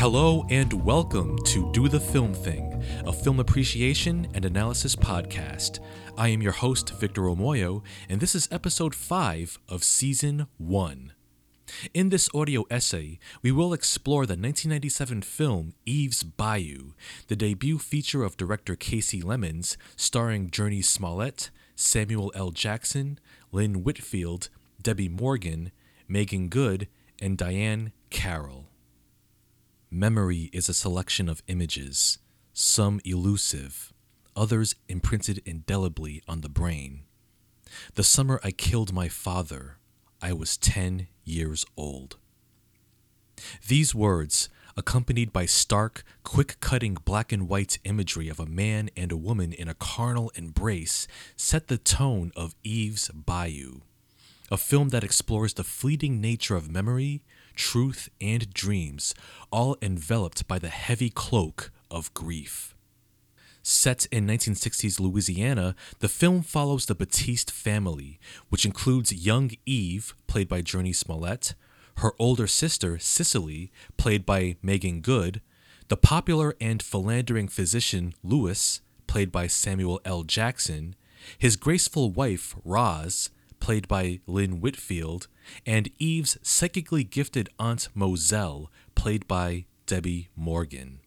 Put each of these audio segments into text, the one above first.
Hello and welcome to Do the Film Thing, a film appreciation and analysis podcast. I am your host, Victor Omoayo, and this is episode 5 of season 1. In this audio essay, we will explore the 1997 film Eve's Bayou, the debut feature of director Kasi Lemmons, starring Jurnee Smollett, Samuel L. Jackson, Lynn Whitfield, Debbie Morgan, Meagan Good, and Diahann Carroll. Memory is a selection of images, some elusive, others imprinted indelibly on the brain. The summer I killed my father, I was 10 years old. These words, accompanied by stark, quick cutting black and white imagery of a man and a woman in a carnal embrace, set the tone of Eve's Bayou, a film that explores the fleeting nature of memory truth, and dreams, all enveloped by the heavy cloak of grief. Set in 1960s Louisiana, the film follows the Batiste family, which includes young Eve, played by Jurnee Smollett, her older sister, Cicely, played by Meagan Good, the popular and philandering physician, Louis, played by Samuel L. Jackson, his graceful wife, Roz, played by Lynn Whitfield, and Eve's psychically gifted aunt Moselle, played by Debbie Morgan.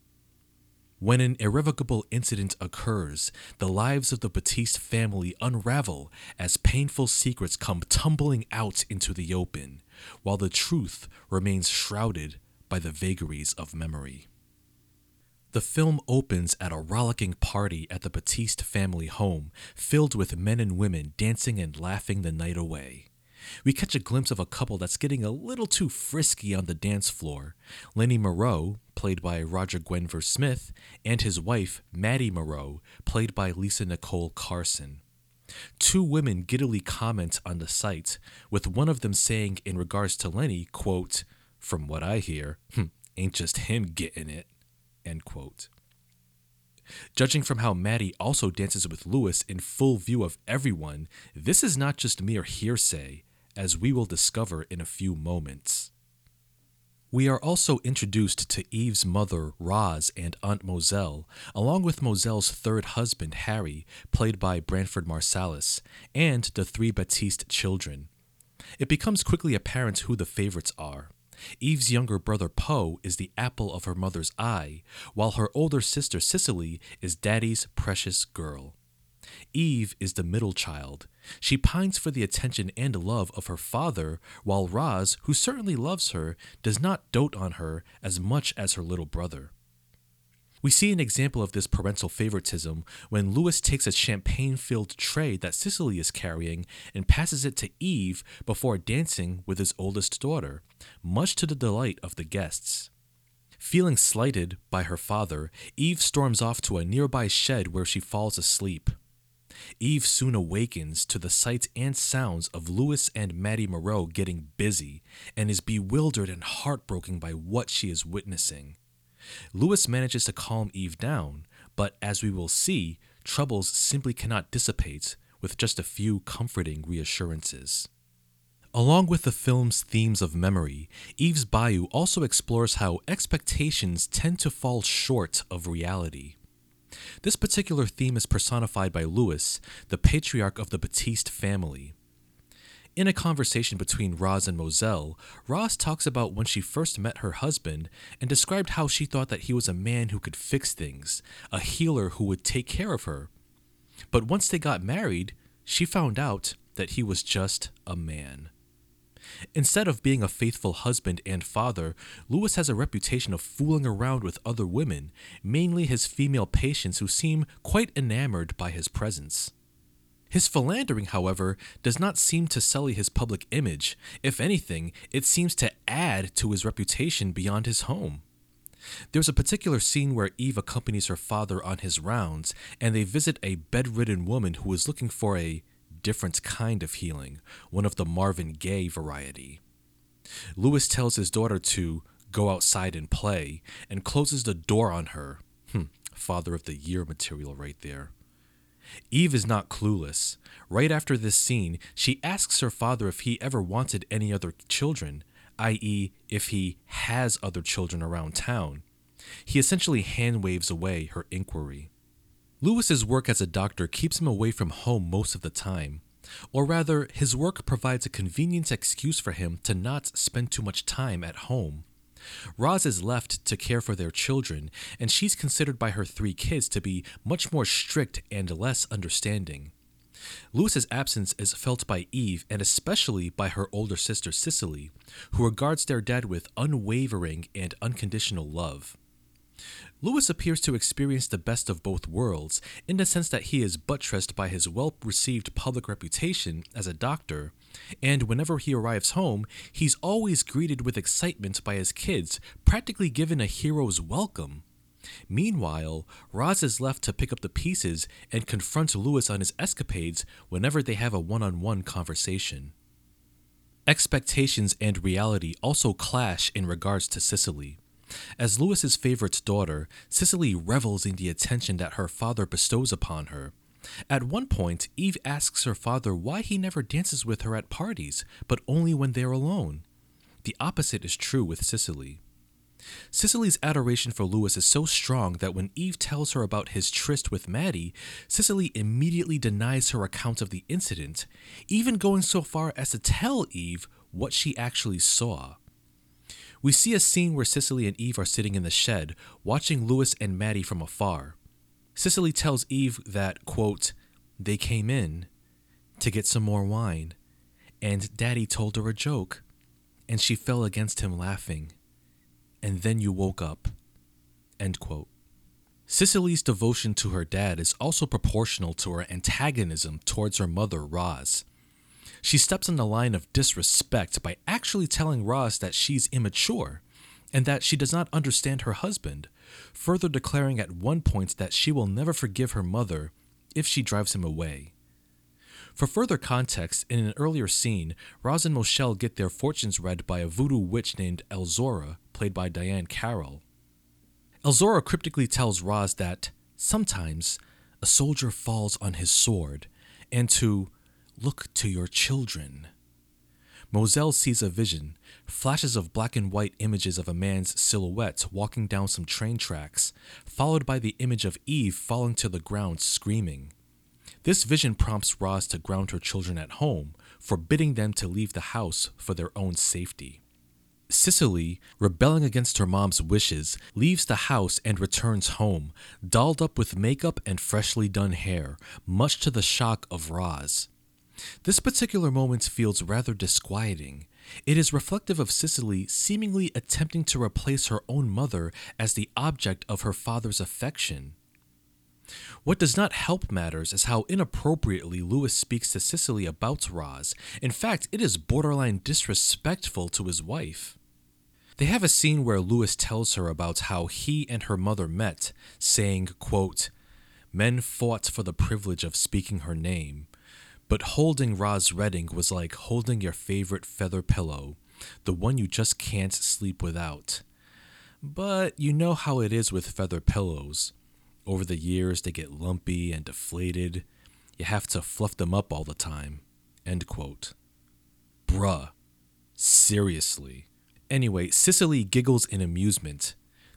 When an irrevocable incident occurs, the lives of the Batiste family unravel as painful secrets come tumbling out into the open, while the truth remains shrouded by the vagaries of memory. The film opens at a rollicking party at the Batiste family home, filled with men and women dancing and laughing the night away. We catch a glimpse of a couple that's getting a little too frisky on the dance floor. Lenny Moreau, played by Roger Guenveur Smith, and his wife, Maddie Moreau, played by Lisa Nicole Carson. Two women giddily comment on the sight, with one of them saying in regards to Lenny, quote, From what I hear, hmm, ain't just him getting it. End quote. Judging from how Maddie also dances with Louis in full view of everyone, this is not just mere hearsay, as we will discover in a few moments. We are also introduced to Eve's mother, Roz, and Aunt Moselle, along with Moselle's third husband, Harry, played by Branford Marsalis, and the three Batiste children. It becomes quickly apparent who the favorites are. Eve's younger brother Poe is the apple of her mother's eye, while her older sister Cicely is daddy's precious girl. Eve is the middle child. She pines for the attention and love of her father, while Roz, who certainly loves her, does not dote on her as much as her little brother. We see an example of this parental favoritism when Louis takes a champagne filled tray that Cicely is carrying and passes it to Eve before dancing with his oldest daughter, much to the delight of the guests. Feeling slighted by her father, Eve storms off to a nearby shed where she falls asleep. Eve soon awakens to the sights and sounds of Louis and Maddie Moreau getting busy and is bewildered and heartbroken by what she is witnessing. Louis manages to calm Eve down, but as we will see, troubles simply cannot dissipate with just a few comforting reassurances. Along with the film's themes of memory, Eve's Bayou also explores how expectations tend to fall short of reality. This particular theme is personified by Lewis, the patriarch of the Batiste family. In a conversation between Roz and Moselle, Roz talks about when she first met her husband and described how she thought that he was a man who could fix things, a healer who would take care of her. But once they got married, she found out that he was just a man. Instead of being a faithful husband and father, Louis has a reputation of fooling around with other women, mainly his female patients who seem quite enamored by his presence. His philandering, however, does not seem to sully his public image. If anything, it seems to add to his reputation beyond his home. There's a particular scene where Eve accompanies her father on his rounds, and they visit a bedridden woman who is looking for a different kind of healing, one of the Marvin Gaye variety. Lewis tells his daughter to go outside and play and closes the door on her. Hmm, father of the year material right there. Eve is not clueless. Right after this scene, she asks her father if he ever wanted any other children, i.e., if he has other children around town. He essentially hand waves away her inquiry. Lewis's work as a doctor keeps him away from home most of the time, or rather, his work provides a convenient excuse for him to not spend too much time at home. Roz is left to care for their children, and she's considered by her three kids to be much more strict and less understanding. Lewis's absence is felt by Eve and especially by her older sister Cicely, who regards their dad with unwavering and unconditional love. Lewis appears to experience the best of both worlds in the sense that he is buttressed by his well received public reputation as a doctor, and whenever he arrives home, he's always greeted with excitement by his kids, practically given a hero's welcome. Meanwhile, Roz is left to pick up the pieces and confront Lewis on his escapades whenever they have a one on one conversation. Expectations and reality also clash in regards to Cicely. As Louis's favorite daughter, Cicely revels in the attention that her father bestows upon her. At one point, Eve asks her father why he never dances with her at parties, but only when they're alone. The opposite is true with Cicely. Cicely's adoration for Louis is so strong that when Eve tells her about his tryst with Maddie, Cicely immediately denies her account of the incident, even going so far as to tell Eve what she actually saw. We see a scene where Cicely and Eve are sitting in the shed, watching Lewis and Maddie from afar. Cicely tells Eve that, quote, they came in to get some more wine, and Daddy told her a joke, and she fell against him laughing. And then you woke up. End quote. Cicely's devotion to her dad is also proportional to her antagonism towards her mother, Roz. She steps on the line of disrespect by actually telling Roz that she's immature and that she does not understand her husband, further declaring at one point that she will never forgive her mother if she drives him away. For further context, in an earlier scene, Roz and Moselle get their fortunes read by a voodoo witch named Elzora, played by Diahann Carroll. Elzora cryptically tells Roz that sometimes a soldier falls on his sword and to Look to your children. Moselle sees a vision, flashes of black and white images of a man's silhouette walking down some train tracks, followed by the image of Eve falling to the ground screaming. This vision prompts Roz to ground her children at home, forbidding them to leave the house for their own safety. Cicely, rebelling against her mom's wishes, leaves the house and returns home, dolled up with makeup and freshly done hair, much to the shock of Roz. This particular moment feels rather disquieting. It is reflective of Cicely seemingly attempting to replace her own mother as the object of her father's affection. What does not help matters is how inappropriately Lewis speaks to Cicely about Roz. In fact, it is borderline disrespectful to his wife. They have a scene where Lewis tells her about how he and her mother met, saying, quote, Men fought for the privilege of speaking her name. But holding Roz Redding was like holding your favorite feather pillow, the one you just can't sleep without. But you know how it is with feather pillows. Over the years, they get lumpy and deflated. You have to fluff them up all the time. End quote. Bruh. Seriously. Anyway, Cicely giggles in amusement.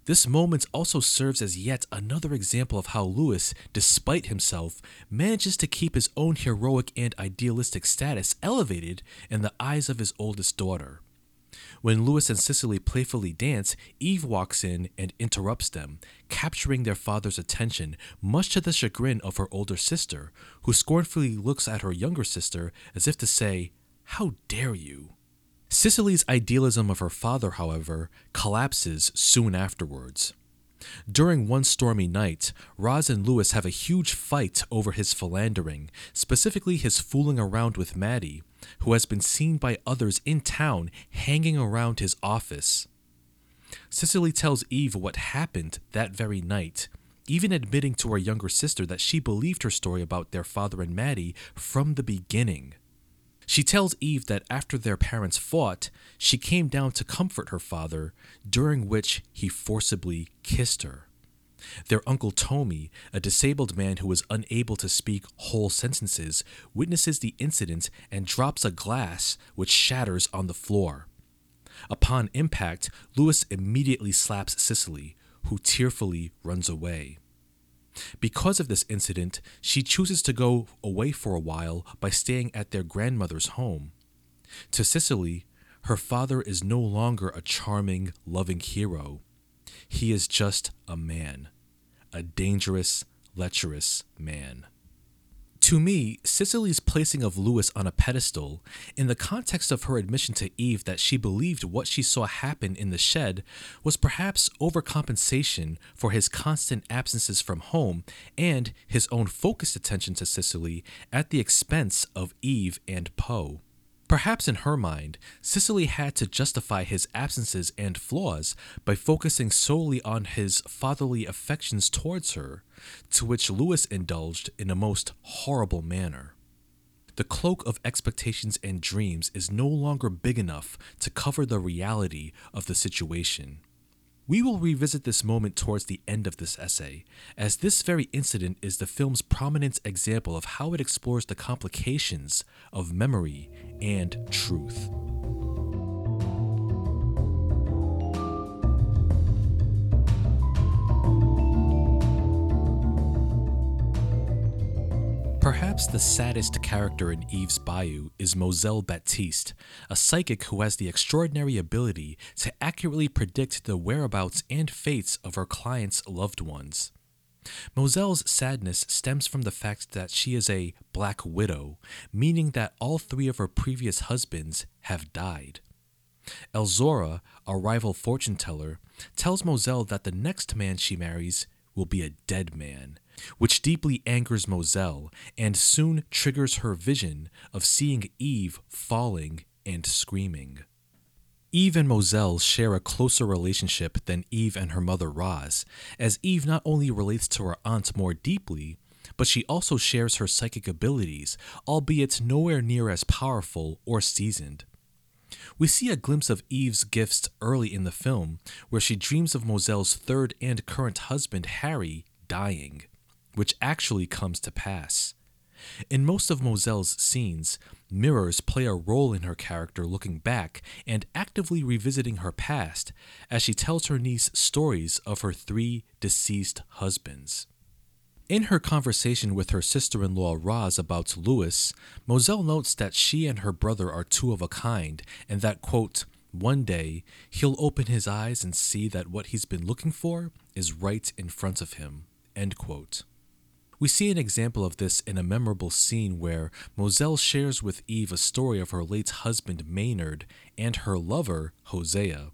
This moment also serves as yet another example of how Lewis, despite himself, manages to keep his own heroic and idealistic status elevated in the eyes of his oldest daughter. When Lewis and Cicely playfully dance, Eve walks in and interrupts them, capturing their father's attention, much to the chagrin of her older sister, who scornfully looks at her younger sister as if to say, How dare you? Cicely's idealism of her father, however, collapses soon afterwards. During one stormy night, Roz and Lewis have a huge fight over his philandering, specifically his fooling around with Maddie, who has been seen by others in town hanging around his office. Cicely tells Eve what happened that very night, even admitting to her younger sister that she believed her story about their father and Maddie from the beginning. She tells Eve that after their parents fought, she came down to comfort her father, during which he forcibly kissed her. Their uncle Tommy, a disabled man who was unable to speak whole sentences, witnesses the incident and drops a glass which shatters on the floor. Upon impact, Louis immediately slaps Cicely, who tearfully runs away. Because of this incident, she chooses to go away for a while by staying at their grandmother's home. To Cicely, her father is no longer a charming, loving hero. He is just a man, a dangerous, lecherous man. To me, Cicely's placing of Lewis on a pedestal, in the context of her admission to Eve that she believed what she saw happen in the shed, was perhaps overcompensation for his constant absences from home and his own focused attention to Cicely at the expense of Eve and Poe. Perhaps in her mind, Cicely had to justify his absences and flaws by focusing solely on his fatherly affections towards her, to which Louis indulged in a most horrible manner. The cloak of expectations and dreams is no longer big enough to cover the reality of the situation. We will revisit this moment towards the end of this essay, as this very incident is the film's prominent example of how it explores the complications of memory and truth. Perhaps the saddest character in Eve's Bayou is Moselle Batiste, a psychic who has the extraordinary ability to accurately predict the whereabouts and fates of her clients' loved ones. Moselle's sadness stems from the fact that she is a black widow, meaning that all three of her previous husbands have died. Elzora, a rival fortune teller, tells Moselle that the next man she marries will be a dead man, which deeply angers Moselle and soon triggers her vision of seeing Eve falling and screaming. Eve and Moselle share a closer relationship than Eve and her mother Roz, as Eve not only relates to her aunt more deeply, but she also shares her psychic abilities, albeit nowhere near as powerful or seasoned. We see a glimpse of Eve's gifts early in the film, where she dreams of Moselle's third and current husband, Harry, dying which actually comes to pass. In most of Moselle's scenes, mirrors play a role in her character looking back and actively revisiting her past as she tells her niece stories of her three deceased husbands. In her conversation with her sister in law Roz about Louis, Moselle notes that she and her brother are two of a kind and that, quote, one day he'll open his eyes and see that what he's been looking for is right in front of him, end quote. We see an example of this in a memorable scene where Moselle shares with Eve a story of her late husband Maynard and her lover Hosea.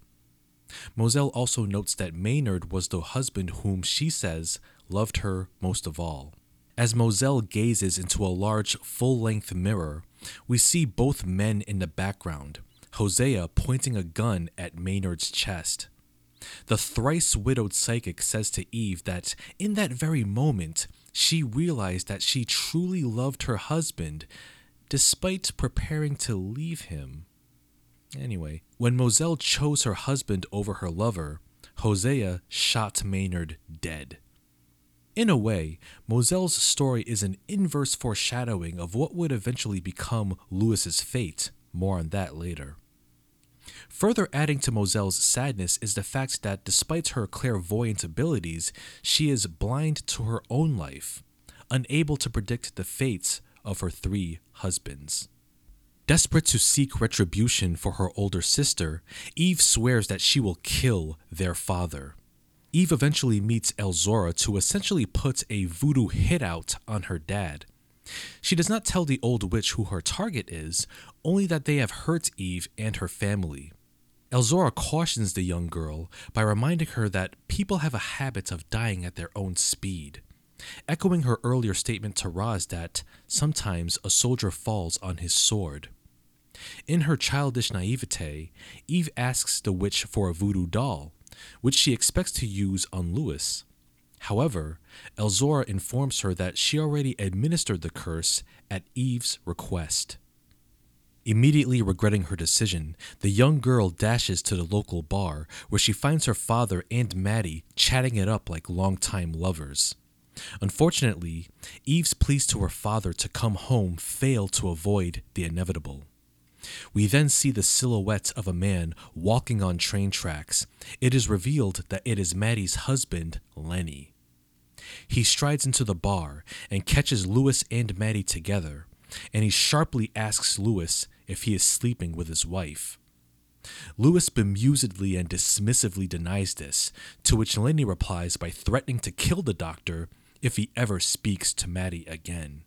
Moselle also notes that Maynard was the husband whom she says loved her most of all. As Moselle gazes into a large full length mirror, we see both men in the background, Hosea pointing a gun at Maynard's chest. The thrice widowed psychic says to Eve that in that very moment, she realized that she truly loved her husband despite preparing to leave him. Anyway, when Moselle chose her husband over her lover, Hosea shot Maynard dead. In a way, Moselle's story is an inverse foreshadowing of what would eventually become Louis's fate. More on that later. Further adding to Moselle's sadness is the fact that despite her clairvoyant abilities, she is blind to her own life, unable to predict the fates of her three husbands. Desperate to seek retribution for her older sister, Eve swears that she will kill their father. Eve eventually meets Elzora to essentially put a voodoo hit out on her dad. She does not tell the old witch who her target is, only that they have hurt Eve and her family. Elzora cautions the young girl by reminding her that people have a habit of dying at their own speed, echoing her earlier statement to Roz that sometimes a soldier falls on his sword. In her childish naivete, Eve asks the witch for a voodoo doll, which she expects to use on Louis. However, Elzora informs her that she already administered the curse at Eve's request. Immediately regretting her decision, the young girl dashes to the local bar where she finds her father and Maddie chatting it up like longtime lovers. Unfortunately, Eve's pleas to her father to come home fail to avoid the inevitable. We then see the silhouette of a man walking on train tracks. It is revealed that it is Maddie's husband, Lenny. He strides into the bar and catches Lewis and Maddie together, and he sharply asks Lewis if he is sleeping with his wife. Lewis bemusedly and dismissively denies this, to which Lenny replies by threatening to kill the doctor if he ever speaks to Maddie again.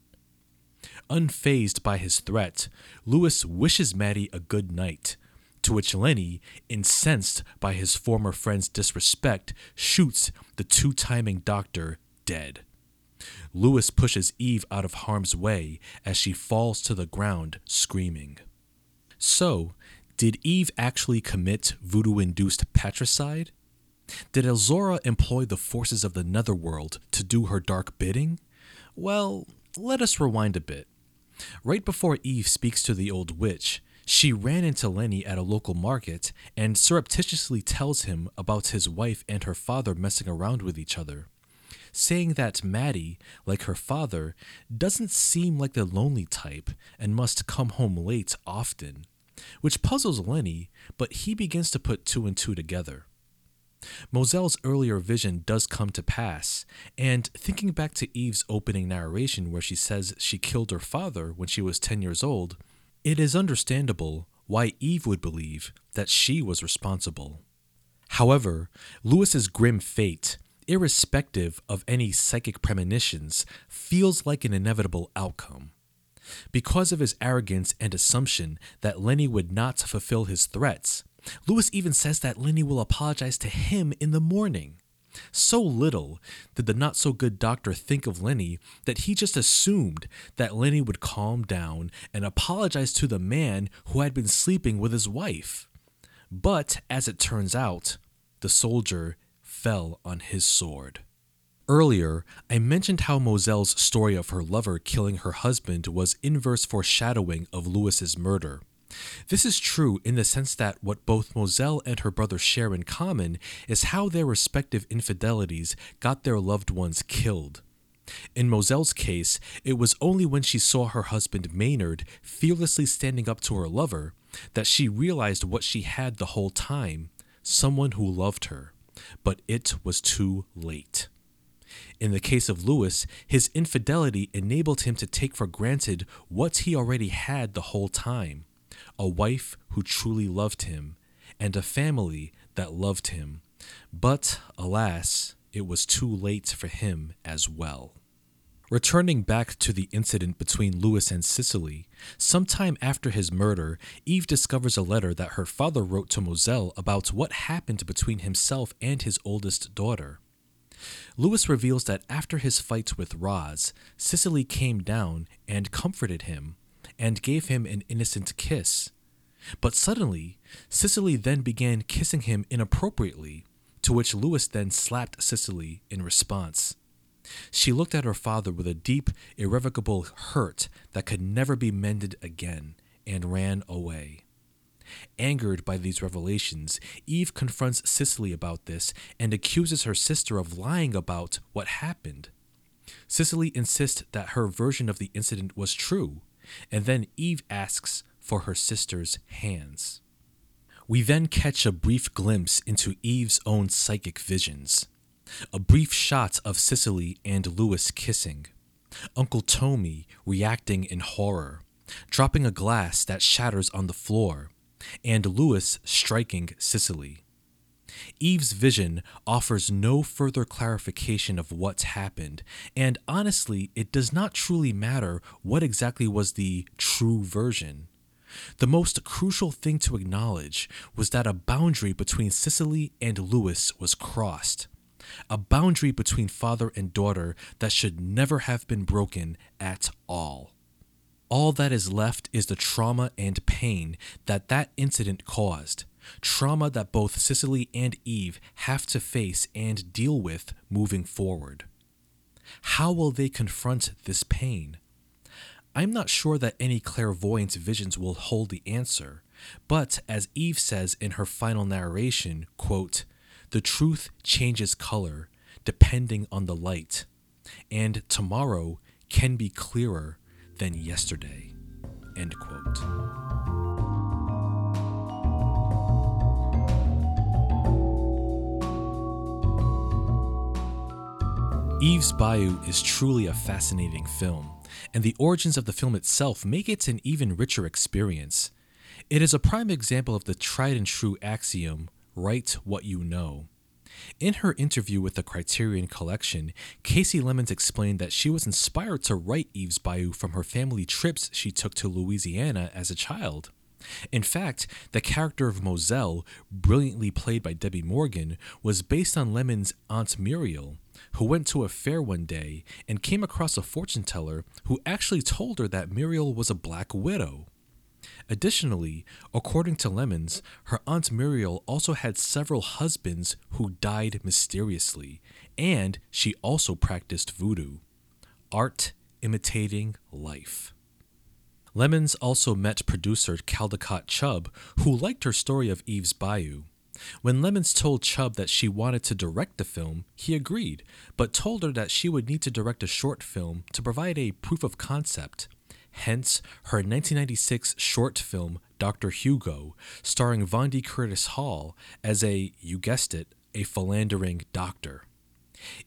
Unfazed by his threat, Lewis wishes Maddie a good night, to which Lenny, incensed by his former friend's disrespect, shoots the two timing doctor dead. Lewis pushes Eve out of harm's way as she falls to the ground screaming. So, did Eve actually commit voodoo induced patricide? Did Elzora employ the forces of the netherworld to do her dark bidding? Well, let us rewind a bit. Right before Eve speaks to the old witch, she ran into Lenny at a local market and surreptitiously tells him about his wife and her father messing around with each other, saying that Maddie, like her father, doesn't seem like the lonely type and must come home late often which puzzles Lenny, but he begins to put two and two together. Moselle's earlier vision does come to pass, and thinking back to Eve's opening narration where she says she killed her father when she was 10 years old, it is understandable why Eve would believe that she was responsible. However, Lewis's grim fate, irrespective of any psychic premonitions, feels like an inevitable outcome. Because of his arrogance and assumption that Lenny would not fulfill his threats, Lewis even says that Lenny will apologize to him in the morning. So little did the not so good doctor think of Lenny that he just assumed that Lenny would calm down and apologize to the man who had been sleeping with his wife. But as it turns out, the soldier fell on his sword. Earlier, I mentioned how Moselle's story of her lover killing her husband was inverse foreshadowing of Lewis's murder. This is true in the sense that what both Moselle and her brother share in common is how their respective infidelities got their loved ones killed. In Moselle's case, it was only when she saw her husband Maynard fearlessly standing up to her lover that she realized what she had the whole time someone who loved her. But it was too late. In the case of Lewis, his infidelity enabled him to take for granted what he already had the whole time a wife who truly loved him, and a family that loved him. But, alas, it was too late for him as well. Returning back to the incident between Lewis and Cicely, sometime after his murder, Eve discovers a letter that her father wrote to Moselle about what happened between himself and his oldest daughter. Lewis reveals that after his fight with Roz, Cicely came down and comforted him and gave him an innocent kiss. But suddenly, Cicely then began kissing him inappropriately, to which Lewis then slapped Cicely in response. She looked at her father with a deep, irrevocable hurt that could never be mended again and ran away. Angered by these revelations, Eve confronts Cicely about this and accuses her sister of lying about what happened. Cicely insists that her version of the incident was true, and then Eve asks for her sister's hands. We then catch a brief glimpse into Eve's own psychic visions. A brief shot of Cicely and Lewis kissing, Uncle Tommy reacting in horror, dropping a glass that shatters on the floor, and Lewis striking Cicely. Eve's vision offers no further clarification of what's happened, and honestly, it does not truly matter what exactly was the true version. The most crucial thing to acknowledge was that a boundary between Cicely and Lewis was crossed. A boundary between father and daughter that should never have been broken at all. All that is left is the trauma and pain that that incident caused. Trauma that both Cicely and Eve have to face and deal with moving forward. How will they confront this pain? I'm not sure that any clairvoyant visions will hold the answer, but as Eve says in her final narration, quote, the truth changes color depending on the light, and tomorrow can be clearer than yesterday. End quote. Eve's Bayou is truly a fascinating film, and the origins of the film itself make it an even richer experience. It is a prime example of the tried and true axiom write what you know. In her interview with the Criterion Collection, Kasi Lemmons explained that she was inspired to write Eve's Bayou from her family trips she took to Louisiana as a child. In fact, the character of Moselle, brilliantly played by Debbie Morgan, was based on Lemmons' Aunt Muriel, who went to a fair one day and came across a fortune teller who actually told her that Muriel was a black widow. Additionally, according to Lemmons, her Aunt Muriel also had several husbands who died mysteriously, and she also practiced voodoo. Art imitating life. Lemmons also met producer Caldecott Chubb, who liked her story of Eve's Bayou. When Lemmons told Chubb that she wanted to direct the film, he agreed, but told her that she would need to direct a short film to provide a proof of concept. Hence, her 1996 short film, Dr. Hugo, starring Vondie Curtis Hall as a, you guessed it, a philandering doctor.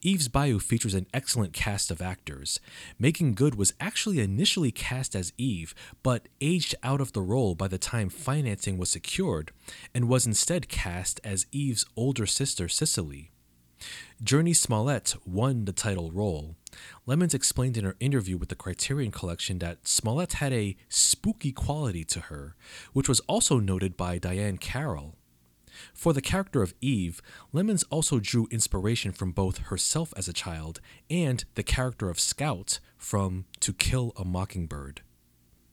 Eve's Bayou features an excellent cast of actors. Meagan Good was actually initially cast as Eve, but aged out of the role by the time financing was secured, and was instead cast as Eve's older sister Cicely. Jurnee Smollett won the title role. Lemmons explained in her interview with the Criterion Collection that Smollett had a spooky quality to her, which was also noted by Diahann Carroll. For the character of Eve, Lemmons also drew inspiration from both herself as a child and the character of Scout from To Kill a Mockingbird.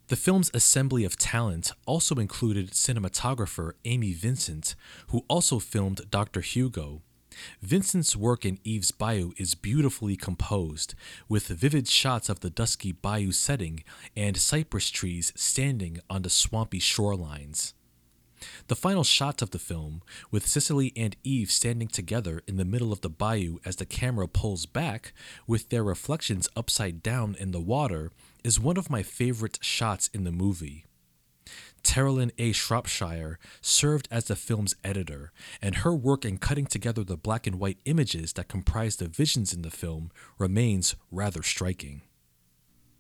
The film's assembly of talent also included cinematographer Amy Vincent, who also filmed Dr. Hugo. Vincent's work in Eve's Bayou is beautifully composed, with vivid shots of the dusky bayou setting and cypress trees standing on the swampy shorelines. The final shot of the film, with Cicely and Eve standing together in the middle of the bayou as the camera pulls back, with their reflections upside down in the water, is one of my favorite shots in the movie. Terrilyn A. Shropshire served as the film's editor, and her work in cutting together the black and white images that comprise the visions in the film remains rather striking.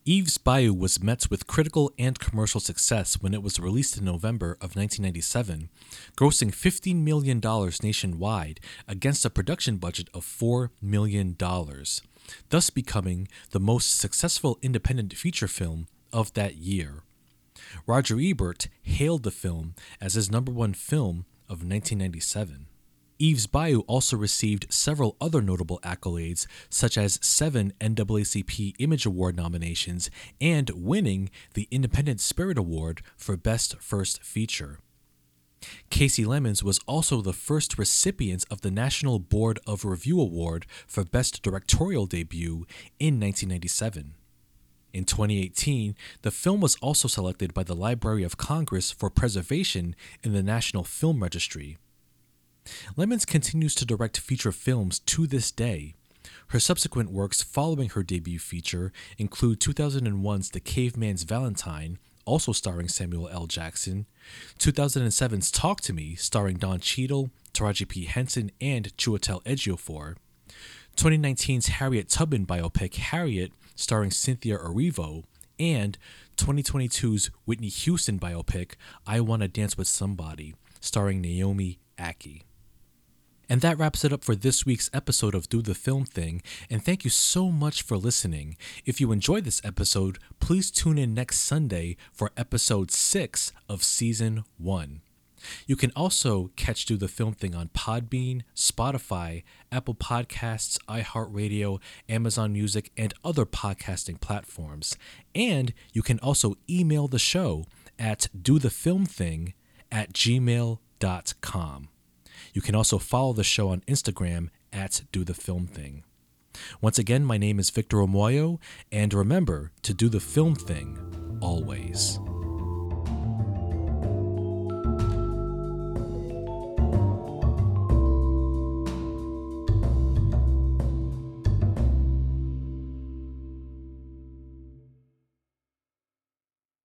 Eve's Bayou was met with critical and commercial success when it was released in November of 1997, grossing $15 million nationwide against a production budget of $4 million, thus becoming the most successful independent feature film of that year. Roger Ebert hailed the film as his number one film of 1997. Eve's Bayou also received several other notable accolades, such as seven NAACP Image Award nominations and winning the Independent Spirit Award for Best First Feature. Kasi Lemmons was also the first recipient of the National Board of Review Award for Best Directorial Debut in 1997. In 2018, the film was also selected by the Library of Congress for preservation in the National Film Registry. Lemmons continues to direct feature films to this day. Her subsequent works following her debut feature include 2001's The Caveman's Valentine, also starring Samuel L. Jackson, 2007's Talk to Me, starring Don Cheadle, Taraji P. Henson, and Chiwetel Ejiofor, 2019's Harriet Tubman biopic Harriet, starring Cynthia Erivo, and 2022's Whitney Houston biopic I Wanna Dance with Somebody, starring Naomi Ackie. And that wraps it up for this week's episode of Do the Film Thing, and thank you so much for listening. If you enjoyed this episode, please tune in next Sunday for episode 6 of season 1. You can also catch Do the Film Thing on Podbean, Spotify, Apple Podcasts, iHeartRadio, Amazon Music, and other podcasting platforms. And you can also email the show at dothefilmthing at gmail.com. You can also follow the show on Instagram at Do the Film Thing. Once again, my name is Victor Omoayo, and remember to do the film thing always.